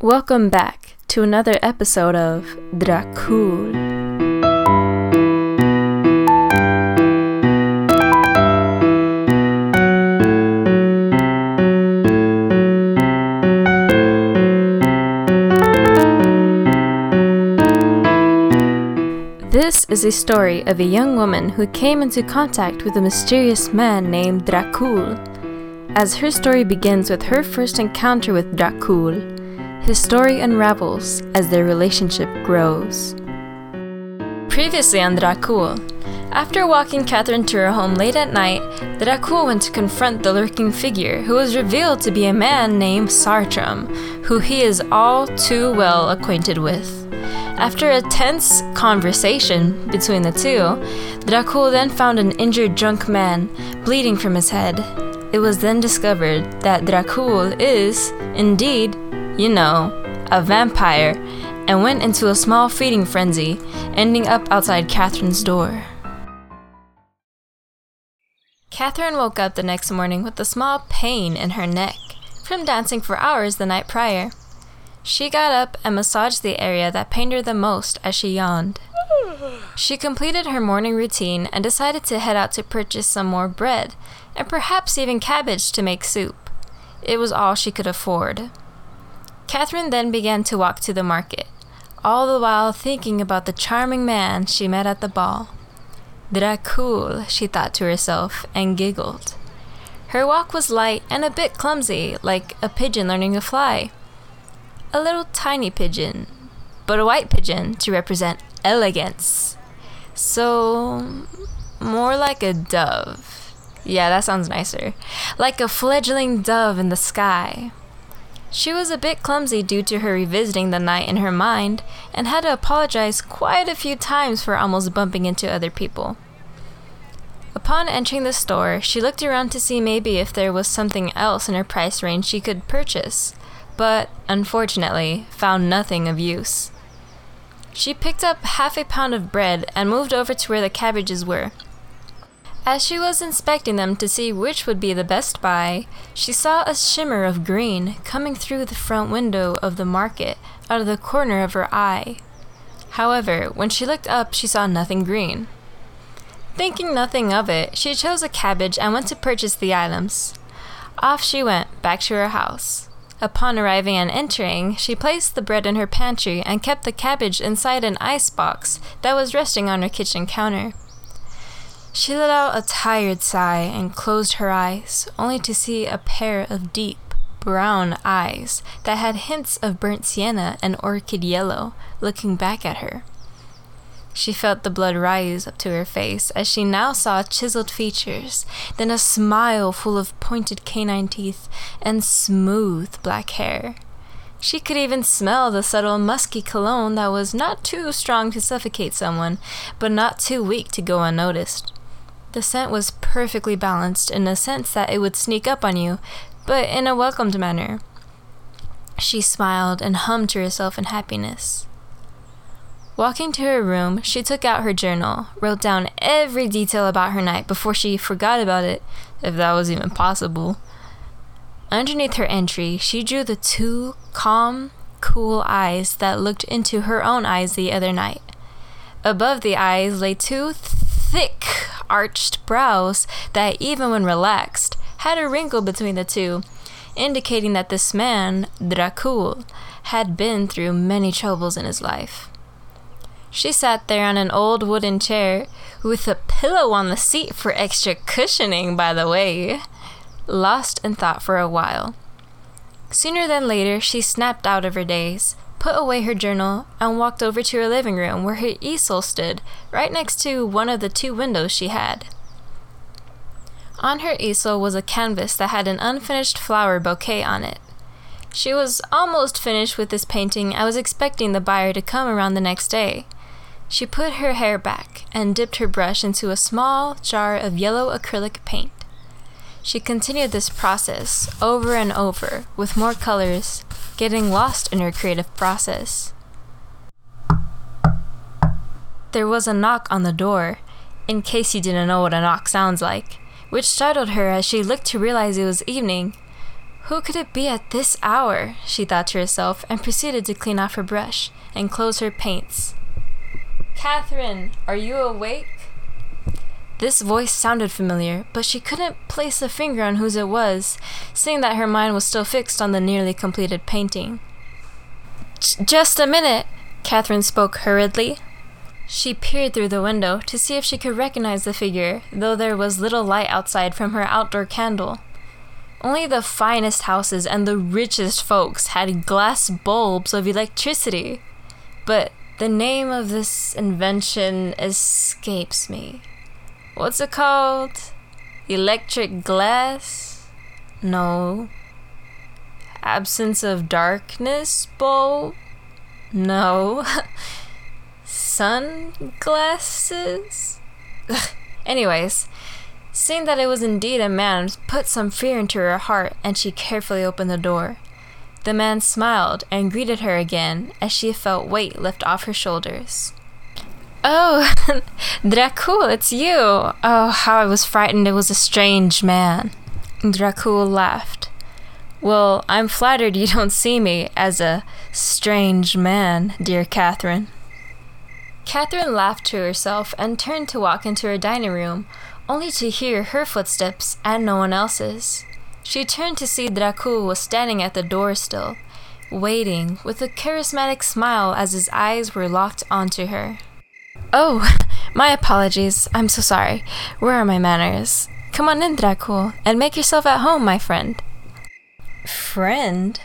Welcome back to another episode of Dracul. This is a story of a young woman who came into contact with a mysterious man named Dracul. As her story begins with her first encounter with Dracul, his story unravels as their relationship grows. Previously on Dracul, after walking Catherine to her home late at night, Dracul went to confront the lurking figure, who was revealed to be a man named Sartram, who he is all too well acquainted with. After a tense conversation between the two, Dracul then found an injured drunk man bleeding from his head. It was then discovered that Dracul is, indeed, you know, a vampire, and went into a small feeding frenzy, ending up outside Catherine's door. Catherine woke up the next morning with a small pain in her neck from dancing for hours the night prior. She got up and massaged the area that pained her the most as she yawned. She completed her morning routine and decided to head out to purchase some more bread and perhaps even cabbage to make soup. It was all she could afford. Catherine then began to walk to the market, all the while thinking about the charming man she met at the ball. Dracul, she thought to herself, and giggled. Her walk was light and a bit clumsy, like a pigeon learning to fly a little tiny pigeon, but a white pigeon to represent elegance. So, more like a dove. Yeah, that sounds nicer. Like a fledgling dove in the sky. She was a bit clumsy due to her revisiting the night in her mind and had to apologize quite a few times for almost bumping into other people. Upon entering the store, she looked around to see maybe if there was something else in her price range she could purchase but unfortunately found nothing of use. She picked up half a pound of bread and moved over to where the cabbages were. As she was inspecting them to see which would be the best buy, she saw a shimmer of green coming through the front window of the market out of the corner of her eye. However, when she looked up, she saw nothing green. Thinking nothing of it, she chose a cabbage and went to purchase the items. Off she went, back to her house. Upon arriving and entering, she placed the bread in her pantry and kept the cabbage inside an ice box that was resting on her kitchen counter. She let out a tired sigh and closed her eyes, only to see a pair of deep, brown eyes that had hints of burnt sienna and orchid yellow looking back at her. She felt the blood rise up to her face as she now saw chiseled features, then a smile full of pointed canine teeth and smooth black hair. She could even smell the subtle musky cologne that was not too strong to suffocate someone, but not too weak to go unnoticed. The scent was perfectly balanced in the sense that it would sneak up on you, but in a welcomed manner. She smiled and hummed to herself in happiness. Walking to her room, she took out her journal, wrote down every detail about her night before she forgot about it, if that was even possible. Underneath her entry, she drew the two calm, cool eyes that looked into her own eyes the other night. Above the eyes lay two thick, arched brows that, even when relaxed, had a wrinkle between the two, indicating that this man, Dracul, had been through many troubles in his life. She sat there on an old wooden chair, with a pillow on the seat for extra cushioning, by the way, lost in thought for a while. Sooner than later, she snapped out of her daze, put away her journal, and walked over to her living room where her easel stood, right next to one of the two windows she had. On her easel was a canvas that had an unfinished flower bouquet on it. She was almost finished with this painting. I was expecting the buyer to come around the next day. She put her hair back and dipped her brush into a small jar of yellow acrylic paint. She continued this process over and over with more colors, getting lost in her creative process. There was a knock on the door, in case you didn't know what a knock sounds like, which startled her as she looked to realize it was evening. Who could it be at this hour? she thought to herself, and proceeded to clean off her brush and close her paints. Catherine, are you awake? This voice sounded familiar, but she couldn't place a finger on whose it was, seeing that her mind was still fixed on the nearly completed painting. Just a minute, Catherine spoke hurriedly. She peered through the window to see if she could recognize the figure, though there was little light outside from her outdoor candle. Only the finest houses and the richest folks had glass bulbs of electricity. But the name of this invention escapes me. What's it called? Electric glass? No. Absence of darkness bulb? No. Sunglasses? Anyways, Seeing that it was indeed a man put some fear into her heart, and she carefully opened the door. The man smiled and greeted her again as she felt weight lift off her shoulders. Oh, Dracul, it's you! Oh, how I was frightened it was a strange man. Dracul laughed. Well, I'm flattered you don't see me as a strange man, dear Catherine. Catherine laughed to herself and turned to walk into her dining room, only to hear her footsteps and no one else's. She turned to see Dracul was standing at the door still, waiting with a charismatic smile as his eyes were locked onto her. Oh, my apologies. I'm so sorry. Where are my manners? Come on in, Dracul, and make yourself at home, my friend. Friend?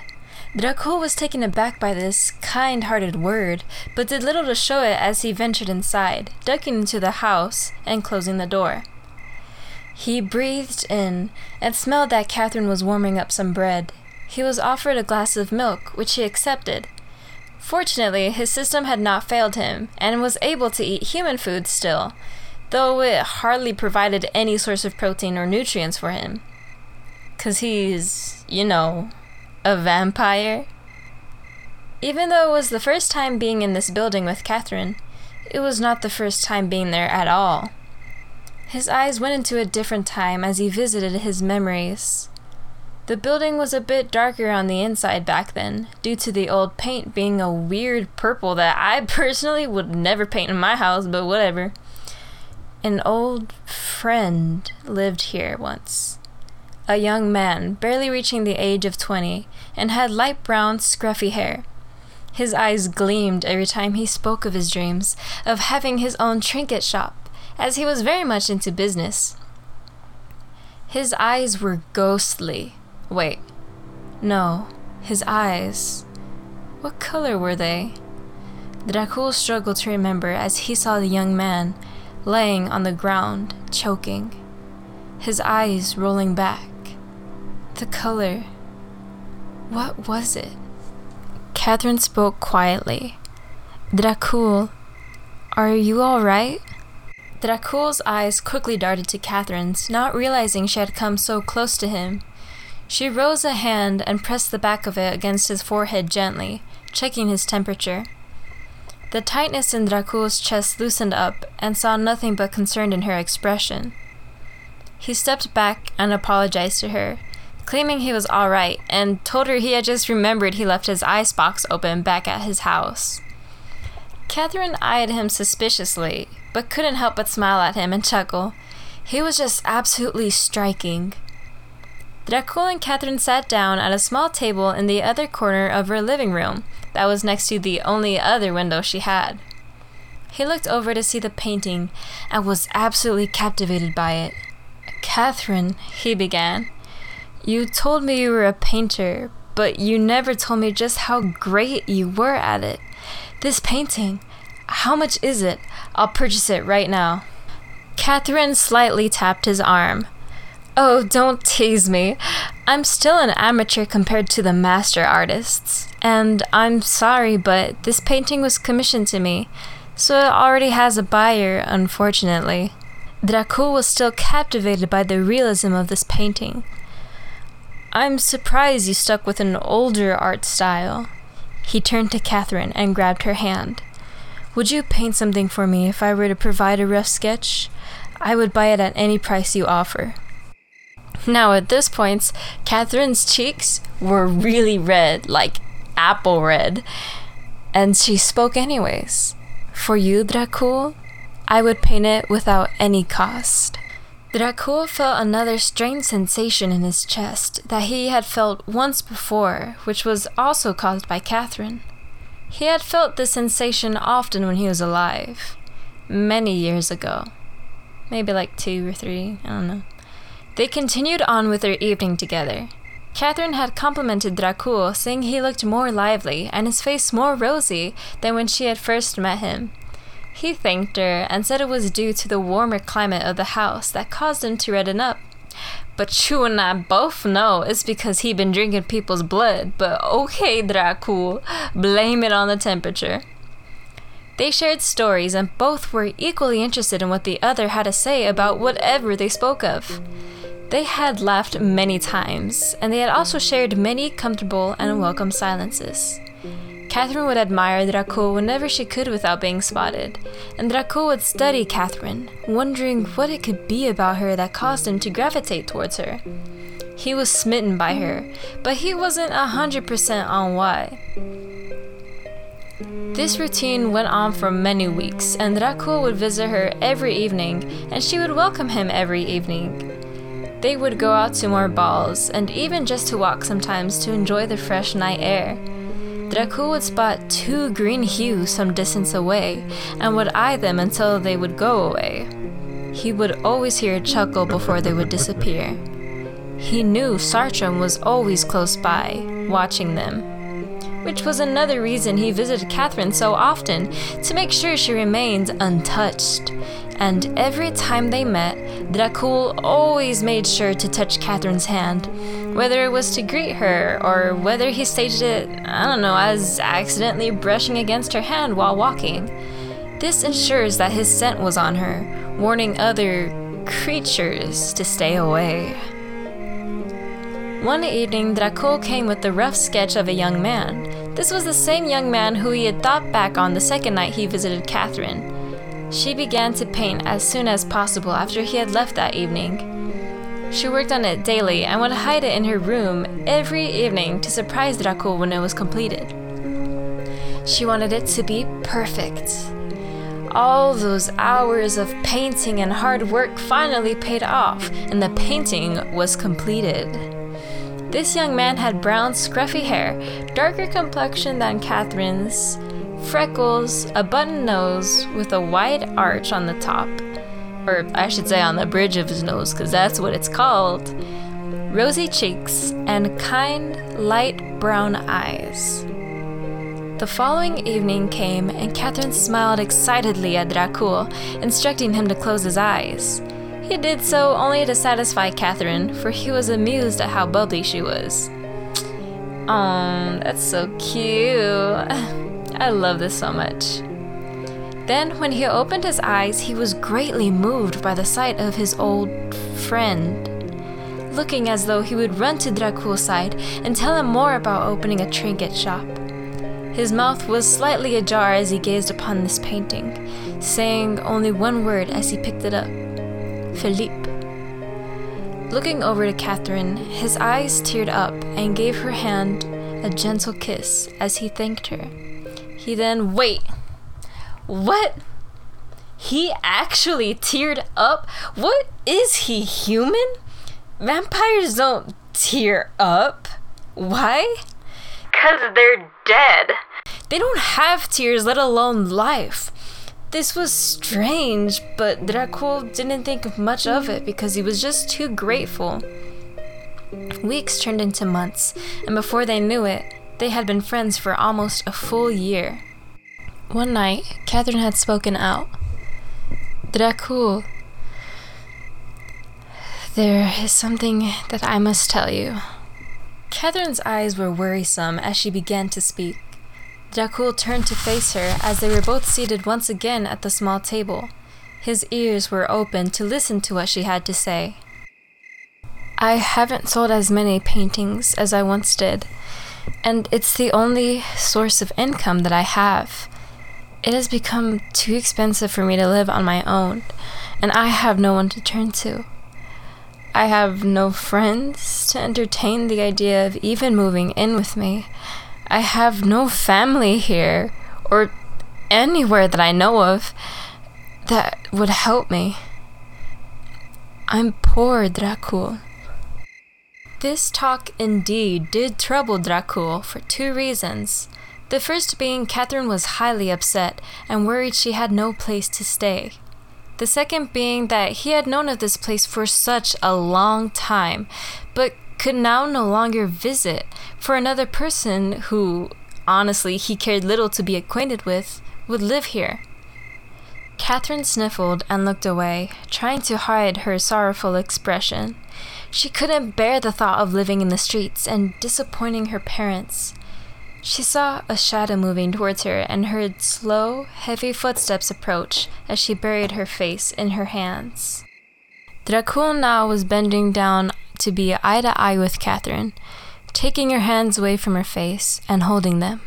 Dracul was taken aback by this kind hearted word, but did little to show it as he ventured inside, ducking into the house and closing the door. He breathed in and smelled that Catherine was warming up some bread. He was offered a glass of milk, which he accepted. Fortunately, his system had not failed him and was able to eat human food still, though it hardly provided any source of protein or nutrients for him. Because he's, you know, a vampire. Even though it was the first time being in this building with Catherine, it was not the first time being there at all. His eyes went into a different time as he visited his memories. The building was a bit darker on the inside back then, due to the old paint being a weird purple that I personally would never paint in my house, but whatever. An old friend lived here once. A young man, barely reaching the age of 20, and had light brown, scruffy hair. His eyes gleamed every time he spoke of his dreams of having his own trinket shop as he was very much into business. His eyes were ghostly. Wait, no, his eyes. What color were they? Dracul struggled to remember as he saw the young man laying on the ground, choking, his eyes rolling back. The color. What was it? Catherine spoke quietly. Dracul, are you all right? Dracul's eyes quickly darted to Catherine's, not realizing she had come so close to him. She rose a hand and pressed the back of it against his forehead gently, checking his temperature. The tightness in Dracul's chest loosened up and saw nothing but concern in her expression. He stepped back and apologized to her, claiming he was all right, and told her he had just remembered he left his icebox open back at his house. Catherine eyed him suspiciously, but couldn't help but smile at him and chuckle. He was just absolutely striking. Dracul and Catherine sat down at a small table in the other corner of her living room that was next to the only other window she had. He looked over to see the painting and was absolutely captivated by it. Catherine, he began, you told me you were a painter, but you never told me just how great you were at it. This painting, how much is it? I'll purchase it right now. Catherine slightly tapped his arm. Oh, don't tease me. I'm still an amateur compared to the master artists. And I'm sorry, but this painting was commissioned to me, so it already has a buyer, unfortunately. Dracul was still captivated by the realism of this painting. I'm surprised you stuck with an older art style. He turned to Catherine and grabbed her hand. Would you paint something for me if I were to provide a rough sketch? I would buy it at any price you offer. Now, at this point, Catherine's cheeks were really red, like apple red, and she spoke anyways. For you, Dracul, I would paint it without any cost. Dracul felt another strange sensation in his chest that he had felt once before, which was also caused by Catherine. He had felt this sensation often when he was alive, many years ago. Maybe like two or three, I don't know. They continued on with their evening together. Catherine had complimented Dracul, saying he looked more lively and his face more rosy than when she had first met him. He thanked her and said it was due to the warmer climate of the house that caused him to redden up. But you and I both know it's because he been drinking people's blood. But okay, Dracul, blame it on the temperature. They shared stories and both were equally interested in what the other had to say about whatever they spoke of. They had laughed many times, and they had also shared many comfortable and welcome silences. Catherine would admire Dracul whenever she could without being spotted, and Dracul would study Catherine, wondering what it could be about her that caused him to gravitate towards her. He was smitten by her, but he wasn't a hundred percent on why. This routine went on for many weeks, and Dracul would visit her every evening, and she would welcome him every evening. They would go out to more balls, and even just to walk sometimes to enjoy the fresh night air. Dracul would spot two green hues some distance away and would eye them until they would go away. He would always hear a chuckle before they would disappear. He knew Sartram was always close by, watching them. Which was another reason he visited Catherine so often, to make sure she remained untouched. And every time they met, Dracul always made sure to touch Catherine's hand, whether it was to greet her or whether he staged it, I don't know, as accidentally brushing against her hand while walking. This ensures that his scent was on her, warning other creatures to stay away. One evening, Dracul came with the rough sketch of a young man. This was the same young man who he had thought back on the second night he visited Catherine. She began to paint as soon as possible after he had left that evening. She worked on it daily and would hide it in her room every evening to surprise Dracul when it was completed. She wanted it to be perfect. All those hours of painting and hard work finally paid off, and the painting was completed. This young man had brown, scruffy hair, darker complexion than Catherine's, freckles, a button nose with a wide arch on the top, or I should say on the bridge of his nose, because that's what it's called, rosy cheeks, and kind, light brown eyes. The following evening came, and Catherine smiled excitedly at Dracul, instructing him to close his eyes. He did so only to satisfy Catherine, for he was amused at how bubbly she was. Oh, that's so cute. I love this so much. Then, when he opened his eyes, he was greatly moved by the sight of his old friend, looking as though he would run to Dracul's side and tell him more about opening a trinket shop. His mouth was slightly ajar as he gazed upon this painting, saying only one word as he picked it up Philippe. Looking over to Catherine, his eyes teared up and gave her hand a gentle kiss as he thanked her. He then. Wait! What? He actually teared up? What is he, human? Vampires don't tear up. Why? Because they're dead. They don't have tears, let alone life. This was strange, but Dracul didn't think much of it because he was just too grateful. Weeks turned into months, and before they knew it, they had been friends for almost a full year. One night, Catherine had spoken out. Dracul, there is something that I must tell you. Catherine's eyes were worrisome as she began to speak. Dracul turned to face her as they were both seated once again at the small table. His ears were open to listen to what she had to say. I haven't sold as many paintings as I once did, and it's the only source of income that I have. It has become too expensive for me to live on my own, and I have no one to turn to. I have no friends to entertain the idea of even moving in with me. I have no family here, or anywhere that I know of, that would help me. I'm poor, Dracul. This talk indeed did trouble Dracul for two reasons. The first being Catherine was highly upset and worried she had no place to stay. The second being that he had known of this place for such a long time, but could now no longer visit, for another person who, honestly, he cared little to be acquainted with, would live here. Catherine sniffled and looked away, trying to hide her sorrowful expression. She couldn't bear the thought of living in the streets and disappointing her parents. She saw a shadow moving towards her and heard slow, heavy footsteps approach as she buried her face in her hands. Dracul now was bending down to be eye to eye with Catherine, taking her hands away from her face and holding them.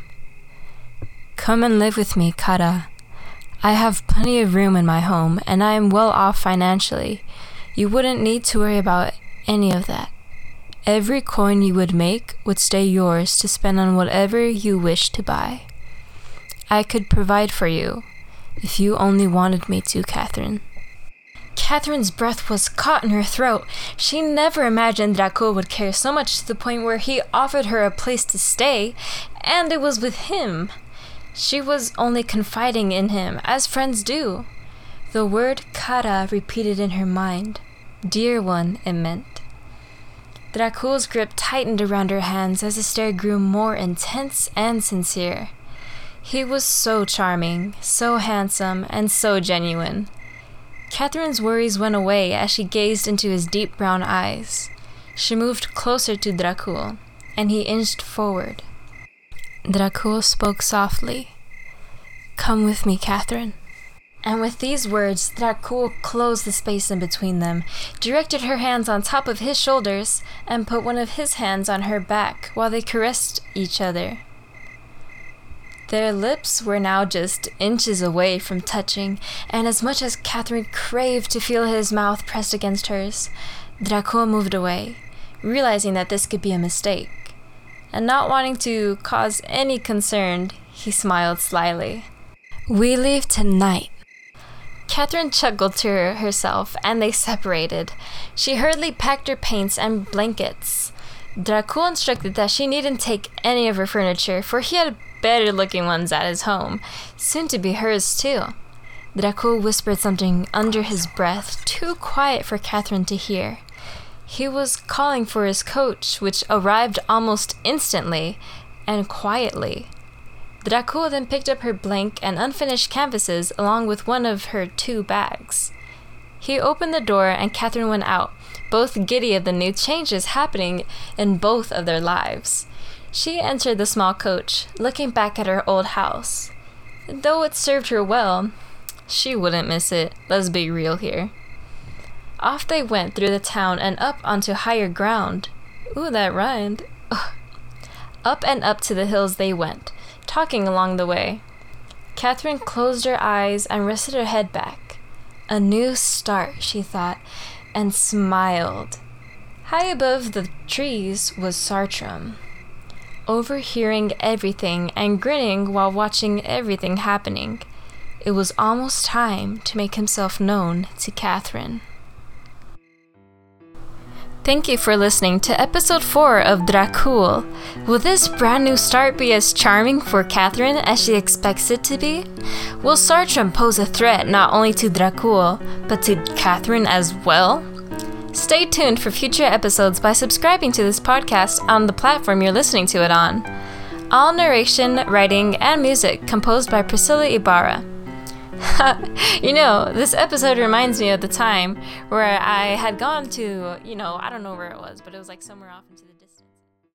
Come and live with me, Kara. I have plenty of room in my home, and I am well off financially. You wouldn't need to worry about any of that. Every coin you would make would stay yours to spend on whatever you wish to buy. I could provide for you, if you only wanted me to, Catherine. Catherine's breath was caught in her throat. She never imagined Dracul would care so much to the point where he offered her a place to stay, and it was with him. She was only confiding in him, as friends do. The word Kara repeated in her mind. Dear one, it meant. Dracul's grip tightened around her hands as the stare grew more intense and sincere. He was so charming, so handsome, and so genuine. Catherine's worries went away as she gazed into his deep brown eyes. She moved closer to Dracul, and he inched forward. Dracul spoke softly. Come with me, Catherine. And with these words, Dracul closed the space in between them, directed her hands on top of his shoulders, and put one of his hands on her back while they caressed each other. Their lips were now just inches away from touching, and as much as Catherine craved to feel his mouth pressed against hers, Dracul moved away, realizing that this could be a mistake. And not wanting to cause any concern, he smiled slyly. We leave tonight, Catherine chuckled to herself, and they separated. She hurriedly packed her paints and blankets. Dracul instructed that she needn't take any of her furniture, for he had better looking ones at his home, soon to be hers too. Dracul whispered something under his breath, too quiet for Catherine to hear. He was calling for his coach, which arrived almost instantly and quietly. Dracul then picked up her blank and unfinished canvases along with one of her two bags. He opened the door and Catherine went out, both giddy of the new changes happening in both of their lives. She entered the small coach, looking back at her old house. Though it served her well, she wouldn't miss it, let's be real here. Off they went through the town and up onto higher ground. Ooh, that rhymed. Ugh. Up and up to the hills they went, talking along the way. Catherine closed her eyes and rested her head back. A new start, she thought, and smiled. High above the trees was Sartram, overhearing everything and grinning while watching everything happening. It was almost time to make himself known to Catherine. Thank you for listening to episode 4 of Dracul. Will this brand new start be as charming for Catherine as she expects it to be? Will Sartram pose a threat not only to Dracul, but to Catherine as well? Stay tuned for future episodes by subscribing to this podcast on the platform you're listening to it on. All narration, writing, and music composed by Priscilla Ibarra. you know, this episode reminds me of the time where I had gone to, you know, I don't know where it was, but it was like somewhere off into the